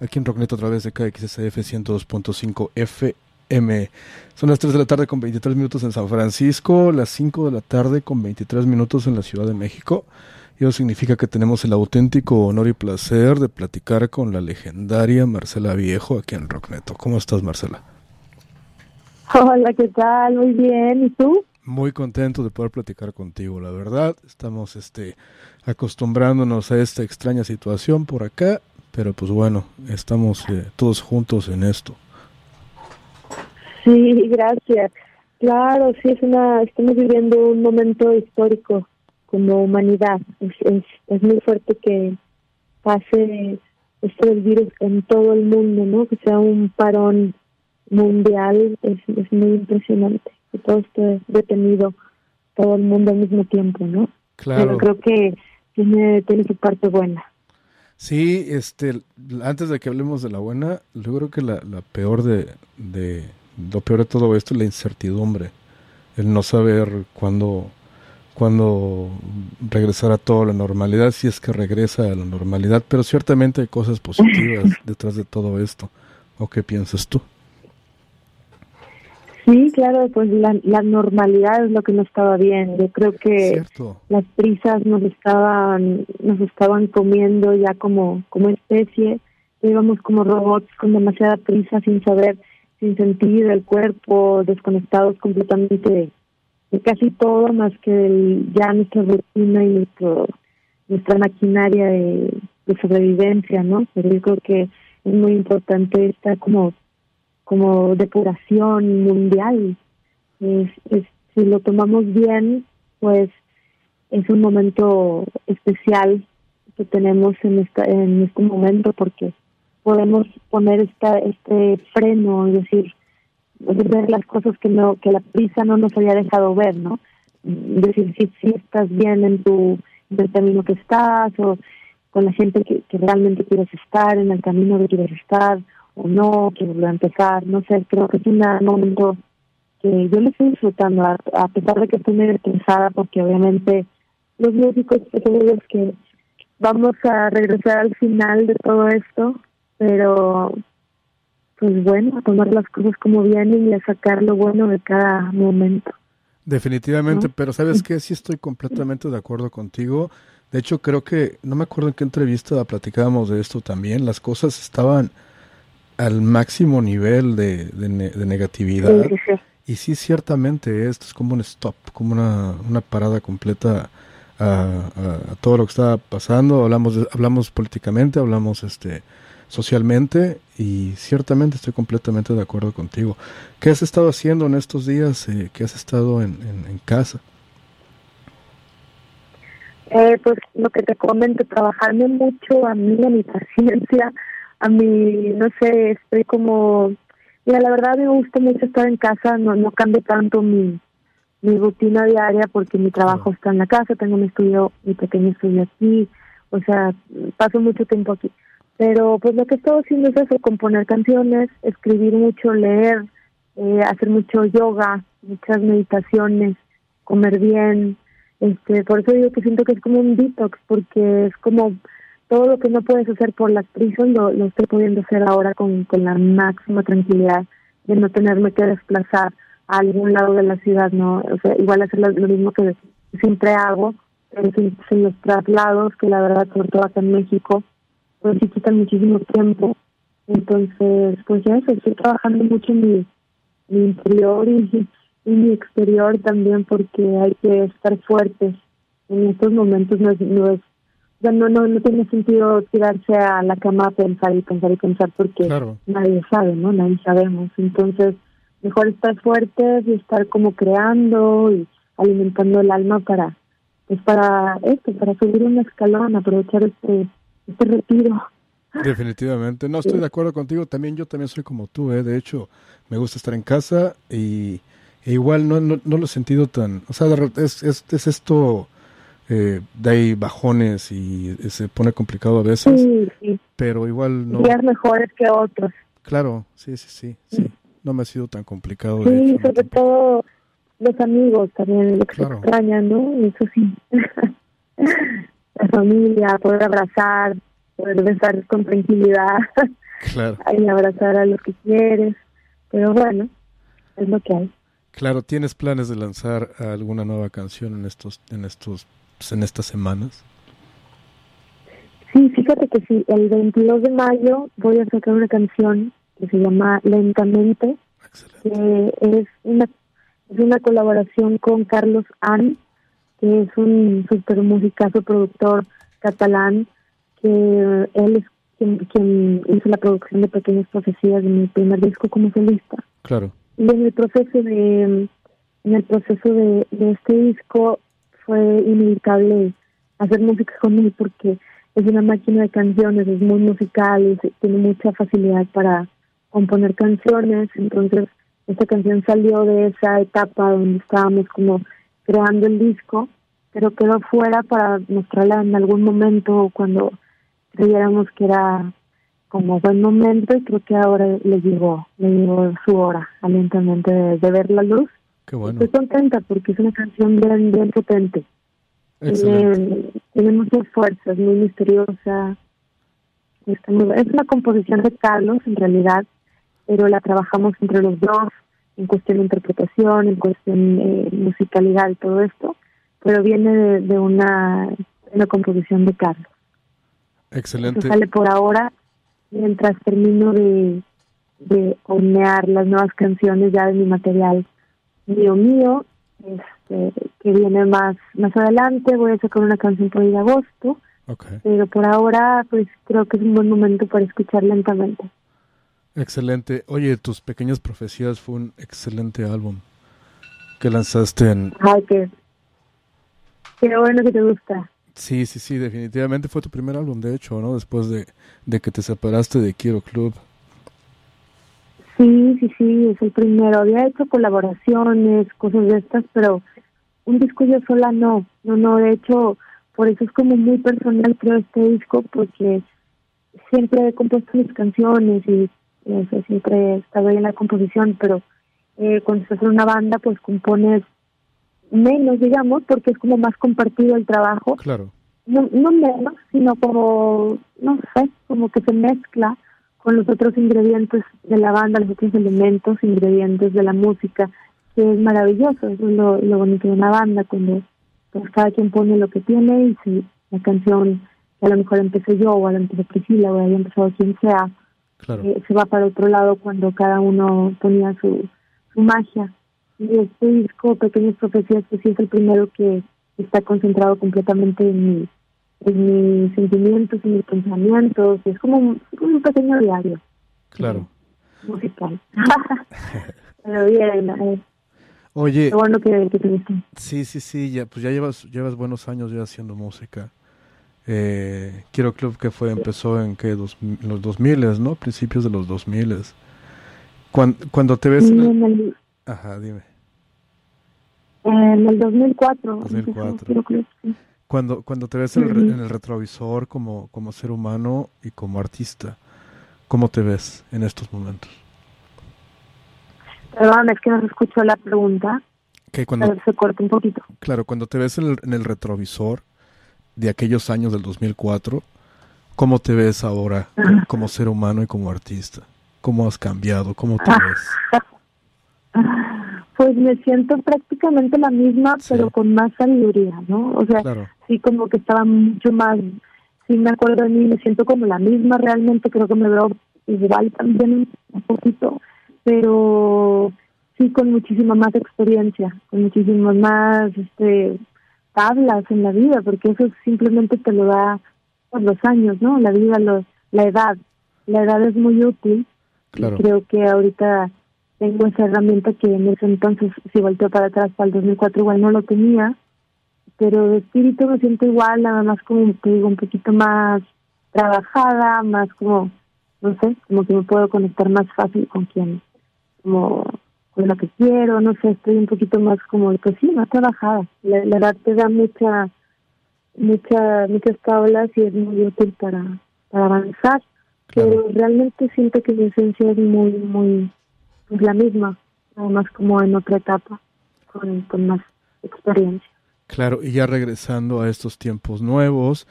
aquí en Rocknet a través de KXSF 102.5 FM. Son las 3 de la tarde con 23 minutos en San Francisco, las 5 de la tarde con 23 minutos en la Ciudad de México. Y eso significa que tenemos el auténtico honor y placer de platicar con la legendaria Marcela Viejo aquí en Rockneto. ¿Cómo estás, Marcela? Hola, ¿qué tal? Muy bien. ¿Y tú? Muy contento de poder platicar contigo, la verdad. Estamos este acostumbrándonos a esta extraña situación por acá, pero pues bueno, estamos eh, todos juntos en esto. Sí, gracias. Claro, sí, es una, estamos viviendo un momento histórico como humanidad. Es, es, es muy fuerte que pase esto del virus en todo el mundo, ¿no? Que sea un parón mundial, es, es muy impresionante que todo esté detenido todo el mundo al mismo tiempo, ¿no? Claro. Pero creo que tiene, tiene su parte buena. Sí, este, antes de que hablemos de la buena, yo creo que la, la peor de, de, lo peor de todo esto es la incertidumbre, el no saber cuándo, cuándo regresar a toda la normalidad, si es que regresa a la normalidad, pero ciertamente hay cosas positivas detrás de todo esto. ¿O qué piensas tú? Sí, claro, pues la, la normalidad es lo que no estaba bien. Yo creo que Cierto. las prisas nos estaban nos estaban comiendo ya como como especie. Íbamos como robots con demasiada prisa, sin saber, sin sentir el cuerpo, desconectados completamente de, de casi todo, más que el- ya nuestra rutina y nuestro, nuestra maquinaria de, de sobrevivencia, ¿no? Pero yo creo que es muy importante esta como como depuración mundial. Si lo tomamos bien, pues es un momento especial que tenemos en esta en este momento porque podemos poner esta este freno, es decir, ver las cosas que no que la prisa no nos había dejado ver, ¿no? Decir, si, si estás bien en tu el camino que estás o con la gente que, que realmente quieres estar, en el camino que quieres estar o no, que volver a empezar, no sé, creo que es un momento que yo lo estoy disfrutando, a, a pesar de que estoy medio cansada, porque obviamente los músicos creemos que vamos a regresar al final de todo esto, pero pues bueno, a tomar las cosas como vienen y a sacar lo bueno de cada momento. Definitivamente, ¿no? pero ¿sabes qué? Sí estoy completamente de acuerdo contigo. De hecho, creo que, no me acuerdo en qué entrevista platicábamos de esto también, las cosas estaban al máximo nivel de, de, ne- de negatividad. Sí, sí, sí. Y sí, ciertamente, esto es como un stop, como una, una parada completa a, a- a todo lo que está pasando. Hablamos, de- hablamos políticamente, hablamos este socialmente y ciertamente estoy completamente de acuerdo contigo. ¿Qué has estado haciendo en estos días? Eh, ¿Qué has estado en, en, en casa? Eh, pues lo que te comento, trabajarme mucho a mí, a mi paciencia, a mi, no sé, estoy como, mira, la verdad me gusta mucho estar en casa, no, no cambio tanto mi, mi rutina diaria porque mi trabajo está en la casa, tengo mi estudio, mi pequeño estudio aquí, o sea, paso mucho tiempo aquí. Pero pues lo que estoy haciendo es eso, componer canciones, escribir mucho, leer, eh, hacer mucho yoga, muchas meditaciones, comer bien, este, por eso digo que siento que es como un detox, porque es como todo lo que no puedes hacer por las prisas lo, estoy pudiendo hacer ahora con, con la máxima tranquilidad de no tenerme que desplazar a algún lado de la ciudad, ¿no? O sea, igual hacer lo, mismo que siempre hago, pero sin, sin los traslados, que la verdad, sobre todo acá en México, pues sí quitan muchísimo tiempo. Entonces, pues ya estoy trabajando mucho en mi, mi interior y, y mi exterior también porque hay que estar fuertes en estos momentos no es, no es ya no, no no tiene sentido tirarse a la cama a pensar y pensar y pensar porque Claro. nadie sabe no nadie sabemos entonces mejor estar fuertes y estar como creando y alimentando el alma para pues para esto para subir un escalón aprovechar este este retiro Definitivamente. No, estoy de acuerdo contigo. También yo también soy como tú, ¿eh? De hecho, me gusta estar en casa y e igual no, no, no lo he sentido tan... O sea, es, es, es esto... Eh, de ahí bajones y se pone complicado a veces, sí sí pero igual no... días mejores que otros Claro, sí, sí, sí, sí. No me ha sido tan complicado. de Sí, hecho, sobre tampoco. todo los amigos también, lo que Claro. se extraña, ¿no? Eso sí. la familia, poder abrazar, poder besar con tranquilidad. Claro. Ahí abrazar a lo que quieres. Pero bueno, es lo que hay. Claro, ¿tienes planes de lanzar alguna nueva canción en estos, en estos, pues, en estas semanas? Sí, fíjate que sí, el 22 de mayo voy a sacar una canción que se llama Lentamente, que es una, es una colaboración con Carlos An, que es un super musicazo productor catalán, que él es quien, hizo la producción de Pequeñas Profecías de mi primer disco como solista. Claro. Y en el proceso de en el proceso de, de este disco fue inevitable hacer música con él porque es una máquina de canciones, es muy musical, tiene mucha facilidad para componer canciones, entonces esta canción salió de esa etapa donde estábamos como creando el disco, pero quedó fuera para mostrarla en algún momento cuando creyéramos que era como buen momento y creo que ahora le llegó, le llegó su hora, alientamente de, ver la luz. Qué bueno. Estoy contenta porque es una canción bien, bien potente. Tiene, tiene, muchas fuerzas, muy misteriosa. es una composición de Carlos, en realidad, pero la trabajamos entre los dos en cuestión de interpretación, en cuestión de musicalidad y todo esto, pero viene de, una, una composición de Carlos. Excelente. sale por ahora, mientras termino de, de hornear las nuevas canciones ya de mi material mío mío este, que viene más más adelante. Voy a sacar una canción por el agosto. Pero por ahora, pues creo que es un buen momento para escuchar lentamente. Excelente. Oye, Tus Pequeñas Profecías fue un excelente álbum que lanzaste en... Ay, qué, qué bueno que te gusta. Sí, sí, sí, definitivamente fue tu primer álbum, de hecho, ¿no? Después de, de que te separaste de Quiero Club. Sí, sí, sí, es el primero. Había hecho colaboraciones, cosas de estas, pero un disco yo sola no. No, no, de hecho, por eso es como muy personal, creo, este disco, porque siempre he compuesto mis canciones y eso, siempre he estado ahí en la composición, pero eh, cuando estás en una banda, pues compones menos, digamos, porque es como más compartido el trabajo. Claro. No, no menos, sino como, no sé, como que se mezcla con los otros ingredientes de la banda, los otros elementos, ingredientes de la música, que es maravilloso, eso es lo, bonito de una banda, cuando pues, cada quien pone lo que tiene y si la canción a lo mejor empecé yo o a lo mejor Priscila o haya empezado quien sea, eh, se va para otro lado cuando cada uno ponía su, su magia. Y este disco, Pequeñas Profecías, pues sí es el primero que está concentrado completamente en mi en mis sentimientos, en mis pensamientos, es como un, un pequeño diario. Claro. Musical. Pero bien, Oye, bueno que, que Sí, sí, sí, ya, pues ya llevas, llevas buenos años ya haciendo música. Eh, Quiero Club que fue, empezó en que dos, los 2000, ¿no? Principios de los 2000. Cuando, cuando te ves... en el, Ajá, dime. En el 2004. 2004. Cuando, cuando te ves en el, en el, retrovisor como, como ser humano y como artista, ¿cómo te ves en estos momentos? Perdón, es que no se escuchó la pregunta. Que cuando, se corta un poquito. Claro, cuando te ves en el, en el retrovisor de aquellos años del 2004, ¿cómo te ves ahora como ser humano y como artista? ¿Cómo has cambiado? ¿Cómo te ves? Pues me siento prácticamente la misma, pero con más sabiduría, ¿no? O sea, sí como que estaba mucho más, sí me acuerdo de mí, me siento como la misma realmente, creo que me veo igual también un poquito, pero sí con muchísima más experiencia, con muchísimas más este tablas en la vida, porque eso simplemente te lo da por los años, ¿no? La vida, los, la edad. La edad es muy útil. Claro. creo que ahorita tengo esa herramienta que en ese entonces, si volteo para atrás, para el 2004, igual no lo tenía, pero de espíritu me siento igual, nada más como te digo, un poquito más trabajada, más como, no sé, como que me puedo conectar más fácil con quien, como con lo que quiero, no sé, estoy un poquito más como, pues sí, más trabajada. La, la edad te da mucha, mucha, muchas tablas y es muy útil para, para avanzar, pero realmente siento que mi esencia es muy, muy es la misma, nada más como en otra etapa, con, con más experiencia. Claro, y ya regresando a estos tiempos nuevos,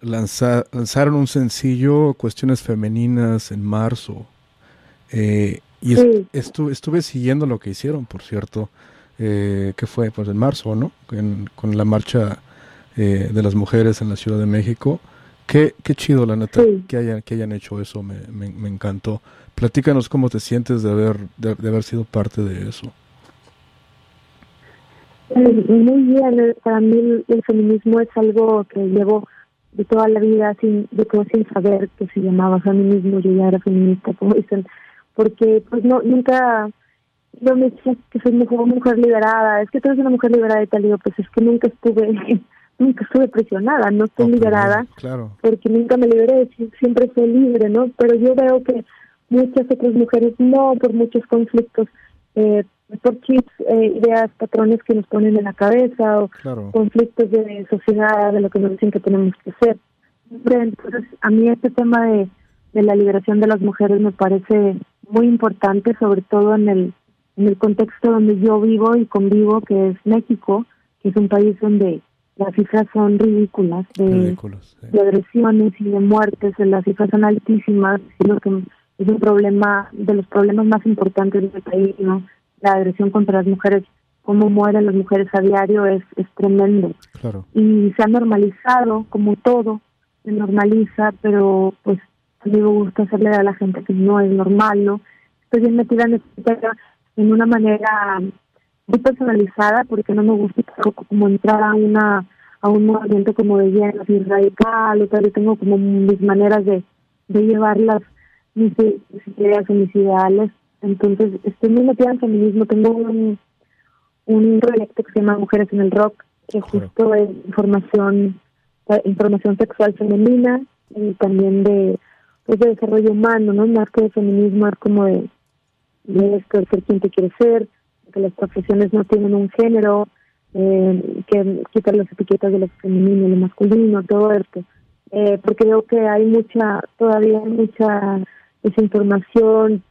lanzaron un sencillo, Cuestiones Femeninas, en marzo. Eh, y estuve siguiendo lo que hicieron, por cierto, eh, que fue pues en marzo, ¿no? con la marcha eh, de las mujeres en la Ciudad de México. Qué, qué chido, la neta, que, hayan, que hayan hecho eso, me, me, encantó. Platícanos cómo te sientes de haber, de, haber sido parte de eso. Muy bien, para mí el, feminismo es algo que llevo de toda la vida sin de todo sin saber que se llamaba feminismo, yo ya era feminista, como dicen, porque pues no nunca yo me decía que soy mujer, mujer liberada, es que tú eres una mujer liberada y tal, digo, pues es que nunca estuve nunca estuve presionada, no estoy liberada, claro. porque nunca me liberé, siempre fui libre, ¿no? Pero yo veo que muchas otras mujeres no, por muchos conflictos, eh, por chips, eh, ideas, patrones que nos ponen en la cabeza, o conflictos de sociedad, de lo que nos dicen que tenemos que hacer. Entonces, a mí este tema de, de la liberación de las mujeres me parece muy importante, sobre todo en el, en el contexto donde yo vivo y convivo, que es México, que es un país donde las cifras son ridículas de, agresiones y de muertes, las cifras son altísimas, lo que es un problema de los problemas más importantes del país, ¿no? La agresión contra las mujeres, cómo mueren las mujeres a diario es, es tremendo. Y se ha normalizado, como todo, se normaliza, pero pues a mí me gusta hacerle a la gente que no es normal, ¿no? Estoy bien metida en en una manera muy personalizada porque no me gusta como entrar a una a un movimiento como de lleno así radical o tal, yo tengo como mis maneras de, de llevar las mis, ideas o mis ideales. Entonces estoy muy metida en feminismo. Tengo un, un proyecto que se llama Mujeres en el Rock que justo es información información sexual femenina y también de pues de desarrollo humano no más que de feminismo es como de, de esto de ser quien te quiere ser que las profesiones no tienen un género, eh, que quitar las etiquetas de lo femenino y lo masculino, todo esto. Eh, porque veo que hay mucha, todavía hay mucha desinformación,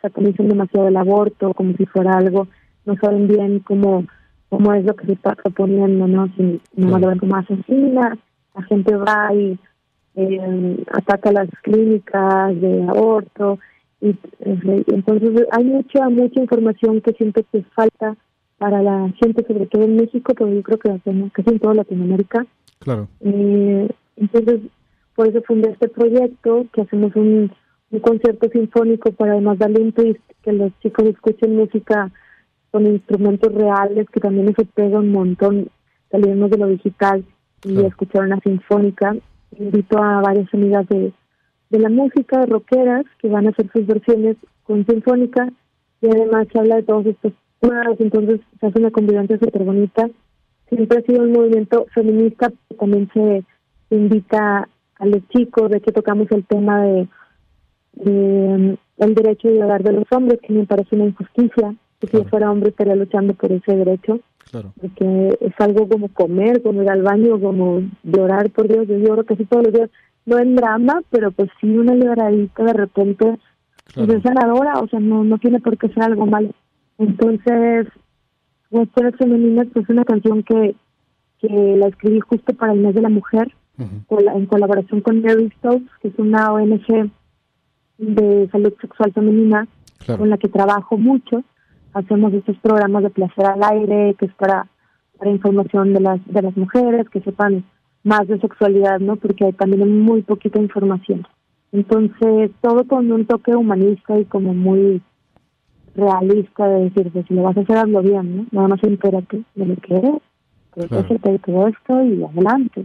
satanizan demasiado el aborto como si fuera algo, no saben bien cómo, cómo es lo que se está proponiendo, ¿no? Si no lo ven como asesina, la gente va y eh, ataca las clínicas de aborto, y, entonces hay mucha, mucha información que siento que falta para la gente, sobre todo en México, pero yo creo que casi en toda Latinoamérica. Claro. Eh, entonces, por eso fundé este proyecto, que hacemos un, un concierto sinfónico para además darle un twist, que los chicos escuchen música con instrumentos reales, que también se pega un montón, salimos de lo digital y escuchar una sinfónica. Invito a varias amigas de de la música rockeras que van a hacer sus versiones con sinfónica y además se habla de todos estos temas, entonces se hace una convivencia súper bonita. Siempre ha sido un movimiento feminista, también se invita a los chicos, de que tocamos el tema de, um, el derecho de hablar de los hombres, que me parece una injusticia, que si yo fuera hombre estaría luchando por ese derecho. Porque es algo como comer, como ir al baño, como llorar, por Dios, yo lloro casi todos los días no en drama, pero pues sí una liberadita de repente pues, es sanadora, o sea, no no tiene por qué ser algo malo. Entonces, Mujeres Femeninas pues es una canción que, que la escribí justo para el mes de la mujer, en colaboración con Mary Stokes, que es una ONG de salud sexual femenina con la que trabajo mucho. Hacemos estos programas de placer al aire, que es para, para información de las, de las mujeres, que sepan más de sexualidad, ¿no? Porque hay también muy poquita información. Entonces, todo con un toque humanista y como muy realista de decir, pues, si lo vas a hacer, hazlo bien, ¿no? Nada más entérate de lo que eres, pues claro. todo esto y adelante.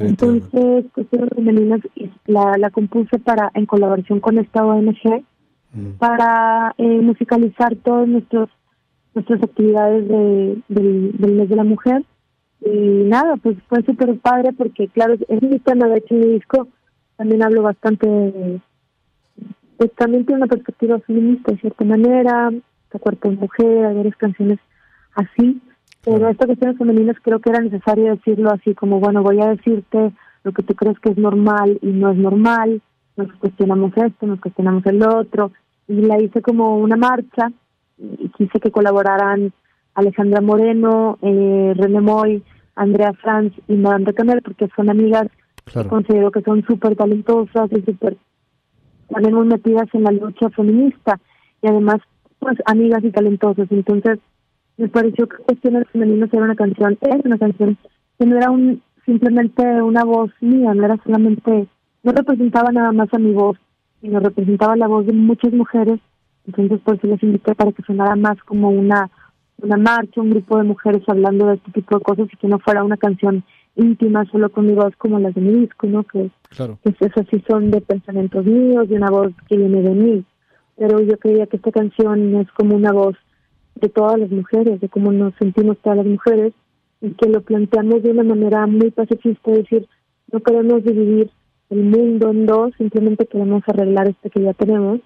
Entonces, Cuestiones Femeninas la, la compuse para en colaboración con esta ONG mm. para eh, musicalizar todas nuestros, nuestras actividades de, del, del mes de la mujer y nada, pues fue súper padre porque, claro, es mi tema, de hecho, mi disco también hablo bastante de, pues también tiene una perspectiva feminista de cierta manera, de cuerpo de mujer, hay varias canciones así, pero estas cuestiones femeninas creo que era necesario decirlo así, como bueno, voy a decirte lo que tú crees que es normal y no es normal, nos cuestionamos esto, nos cuestionamos el otro, y la hice como una marcha y quise que colaboraran Alejandra Moreno, eh, René Moy, Andrea Franz y Madame de Canel, porque son amigas Considero que son súper talentosas y súper también muy metidas en la lucha feminista y además pues amigas y talentosas. Entonces me pareció que Cuestiones Femeninas era una canción, es una canción que no era un simplemente una voz mía, no era solamente, no representaba nada más a mi voz, sino representaba la voz de muchas mujeres. Entonces por eso les invité para que sonara más como una una marcha, un grupo de mujeres hablando de este tipo de cosas y que no fuera una canción íntima solo con mi voz como las de mi disco, ¿no? Que, claro. que esas sí son de pensamientos míos, de una voz que viene de mí. Pero yo creía que esta canción es como una voz de todas las mujeres, de cómo nos sentimos todas las mujeres y que lo planteamos de una manera muy pacifista, es decir, no queremos dividir el mundo en dos, simplemente queremos arreglar este que ya tenemos.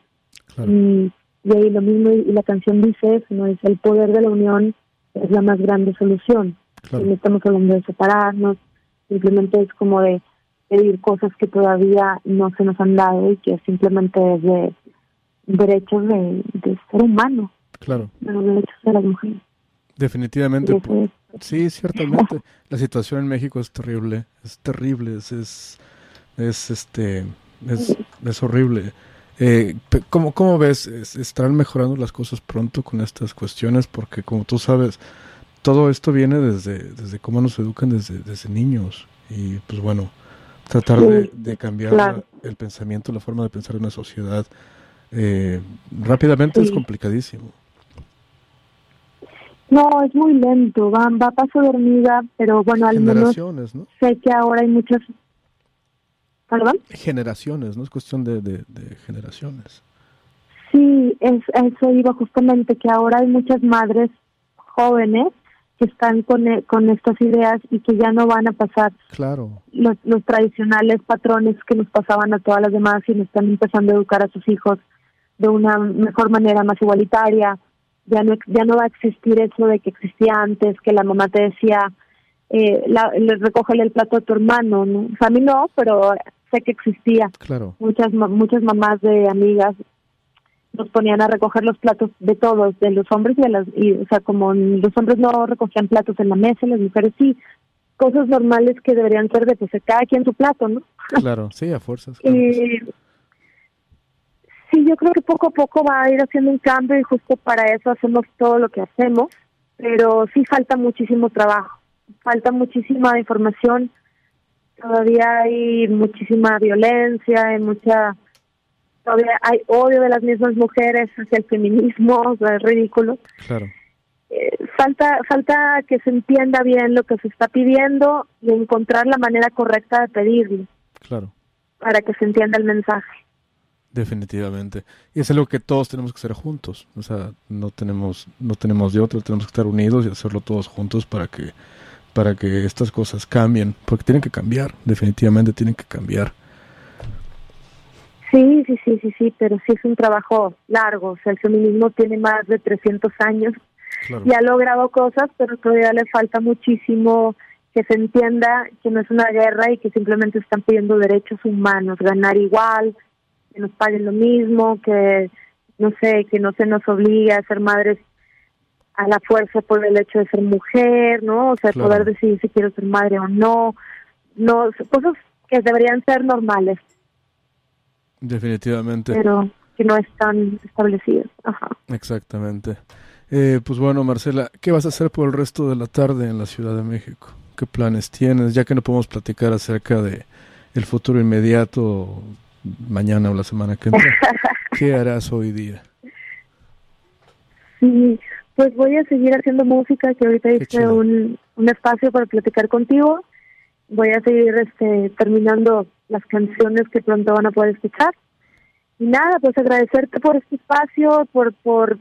Y, y, ahí lo mismo, y la canción dice eso, ¿no? Dice, el poder de la unión es la más grande solución. No estamos hablando de separarnos, simplemente es como de pedir cosas que todavía no se nos han dado y que simplemente es de derechos de, ser humano. Claro. De los derechos de las mujeres. Definitivamente. Sí, ciertamente. La situación en México es terrible, es terrible, es, es, este, es, es horrible. Eh, ¿cómo, ¿Cómo ves? ¿Estarán mejorando las cosas pronto con estas cuestiones? Porque como tú sabes, todo esto viene desde, desde cómo nos educan desde, desde niños. Y pues bueno, tratar de, cambiar el pensamiento, la forma de pensar en una sociedad eh, rápidamente es complicadísimo. No, es muy lento, va, va paso de hormiga, pero bueno, al menos sé que ahora hay muchas... ¿Perdón? Generaciones, ¿no? Es cuestión de, de, de generaciones. Sí, es, eso iba justamente, que ahora hay muchas madres jóvenes que están con, e, con estas ideas y que ya no van a pasar claro. los, los tradicionales patrones que nos pasaban a todas las demás y nos están empezando a educar a sus hijos de una mejor manera, más igualitaria. Ya no, ya no va a existir eso de que existía antes, que la mamá te decía, eh, la, le recógele el plato a tu hermano. ¿no? O sea, a mí no, pero sé que existía. Claro. Muchas, muchas mamás de amigas nos ponían a recoger los platos de todos, de los hombres y de las, y, o sea, como los hombres no recogían platos en la mesa, las mujeres sí, cosas normales que deberían ser de pues cada quien su plato, ¿no? Claro, sí, a fuerzas. sí, yo creo que poco a poco va a ir haciendo un cambio y justo para eso hacemos todo lo que hacemos, pero sí falta muchísimo trabajo, falta muchísima información, todavía hay muchísima violencia, hay mucha todavía hay odio de las mismas mujeres hacia el feminismo, es ridículo. Claro. Eh, falta falta que se entienda bien lo que se está pidiendo y encontrar la manera correcta de pedirlo. Claro. Para que se entienda el mensaje. Definitivamente. Y es algo que todos tenemos que hacer juntos. O sea, no tenemos no tenemos de otro, tenemos que estar unidos y hacerlo todos juntos para que para que estas cosas cambien, porque tienen que cambiar, definitivamente tienen que cambiar. Sí, sí, sí, sí, sí, pero sí es un trabajo largo. O sea, el feminismo tiene más de 300 años y ha logrado cosas, pero todavía le falta muchísimo que se entienda que no es una guerra y que simplemente están pidiendo derechos humanos, ganar igual, que nos paguen lo mismo, que no sé, que no se nos obligue a ser madres a la fuerza por el hecho de ser mujer, ¿no? O sea, poder decidir si quiero ser madre o no, no, cosas que deberían ser normales. Definitivamente. Pero que no están establecidas. Ajá. Exactamente. Eh, pues bueno, Marcela, ¿qué vas a hacer por el resto de la tarde en la Ciudad de México? ¿Qué planes tienes? Ya que no podemos platicar acerca de el futuro inmediato, mañana o la semana que entra, ¿qué harás hoy día? Sí, pues voy a seguir haciendo música, que ahorita hice un, un espacio para platicar contigo. Voy a seguir este terminando las canciones que pronto van a poder escuchar. Y nada, pues agradecerte por este espacio, por por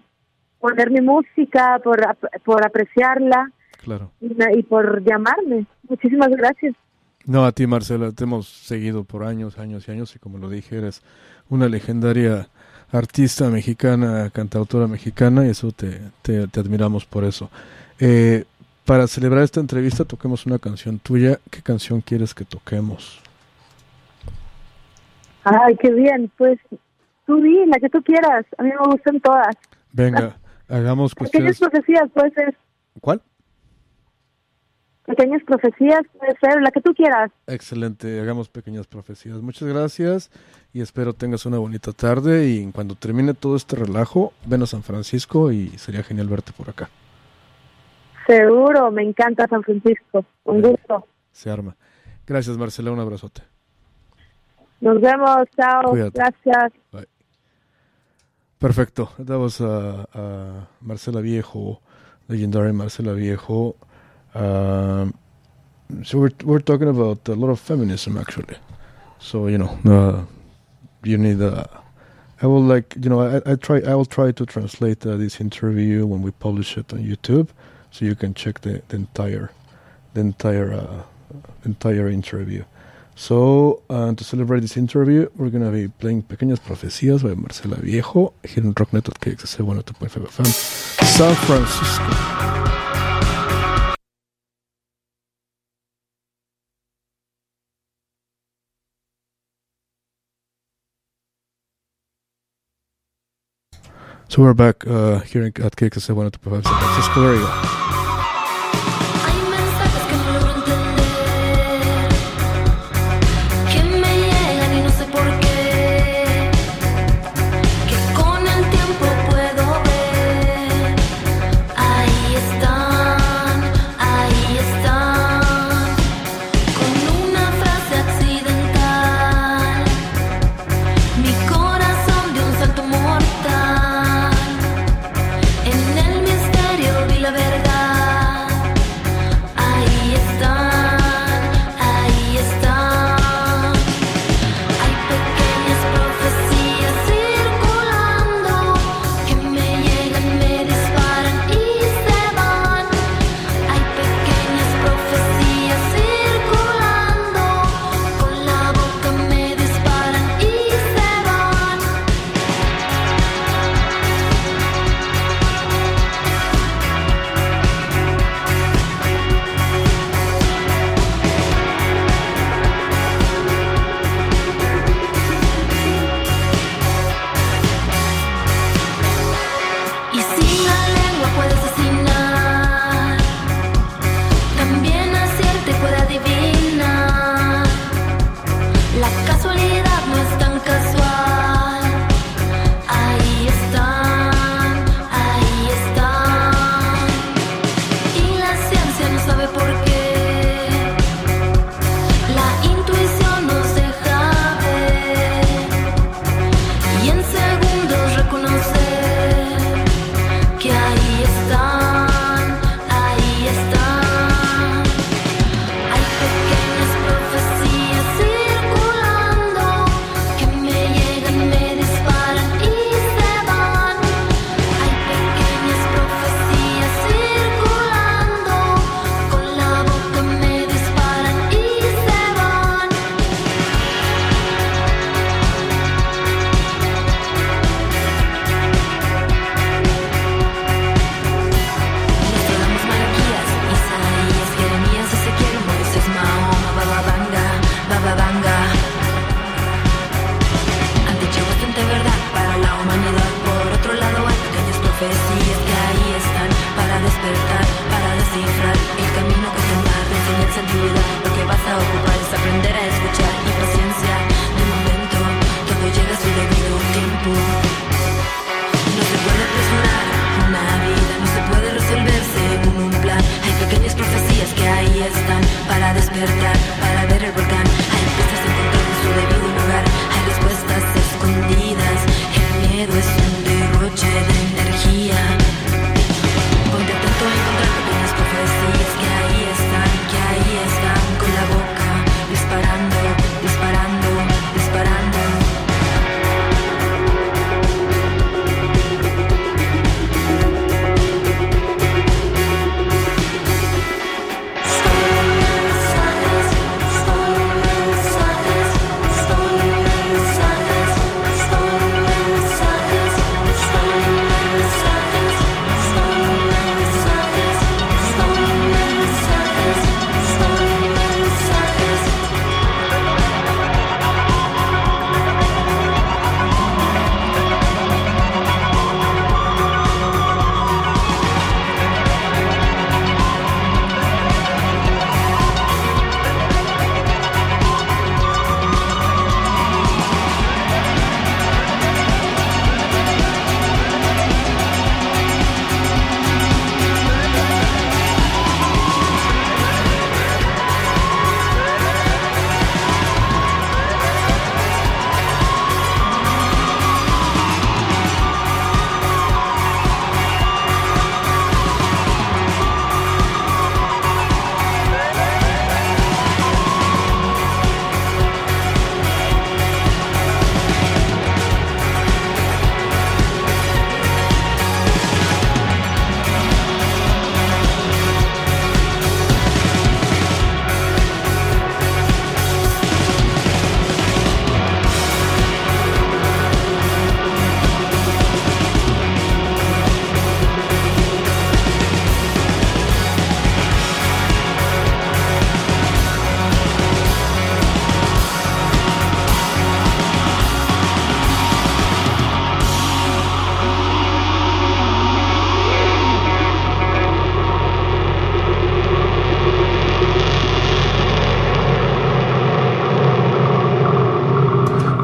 poner mi música, por, por apreciarla claro. y, y por llamarme. Muchísimas gracias. No, a ti, Marcela, te hemos seguido por años, años y años, y como lo dije, eres una legendaria artista mexicana, cantautora mexicana, y eso te, te, admiramos por eso. Eh, para celebrar esta entrevista, toquemos una canción tuya. ¿Qué canción quieres que toquemos? Ay, qué bien. Pues tú di la que tú quieras. A mí me gustan todas. Venga, hagamos cuestiones. Aquellas profecías, puede ser. ¿Cuál? Pequeñas profecías, puede ser la que tú quieras. Excelente, hagamos pequeñas profecías. Muchas gracias y espero tengas una bonita tarde y cuando termine todo este relajo, ven a San Francisco y sería genial verte por acá. Seguro, me encanta San Francisco. Un gusto. Se arma. Gracias, Marcela, un abrazote. Nos vemos, chao. Gracias. Bye. Perfecto. Damos a, a Marcela Viejo, legendary Marcela Viejo. Uh, so we're we're talking about a lot of feminism actually. So you know, uh, you need. Uh, I will like you know I, I try I will try to translate uh, this interview when we publish it on YouTube, so you can check the, the entire the entire uh, entire interview. So, uh, to celebrate this interview, we're to be playing Pequeñas Profecías by Marcela Viejo here in Rocknet at KXSA 102.5 FM, San Francisco. So we're back uh, here at Kick. I wanted to provide some access for you.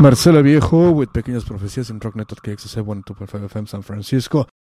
Marcela Viejo with Pequeñas Profecías en Rock Network KXC 125 FM San Francisco.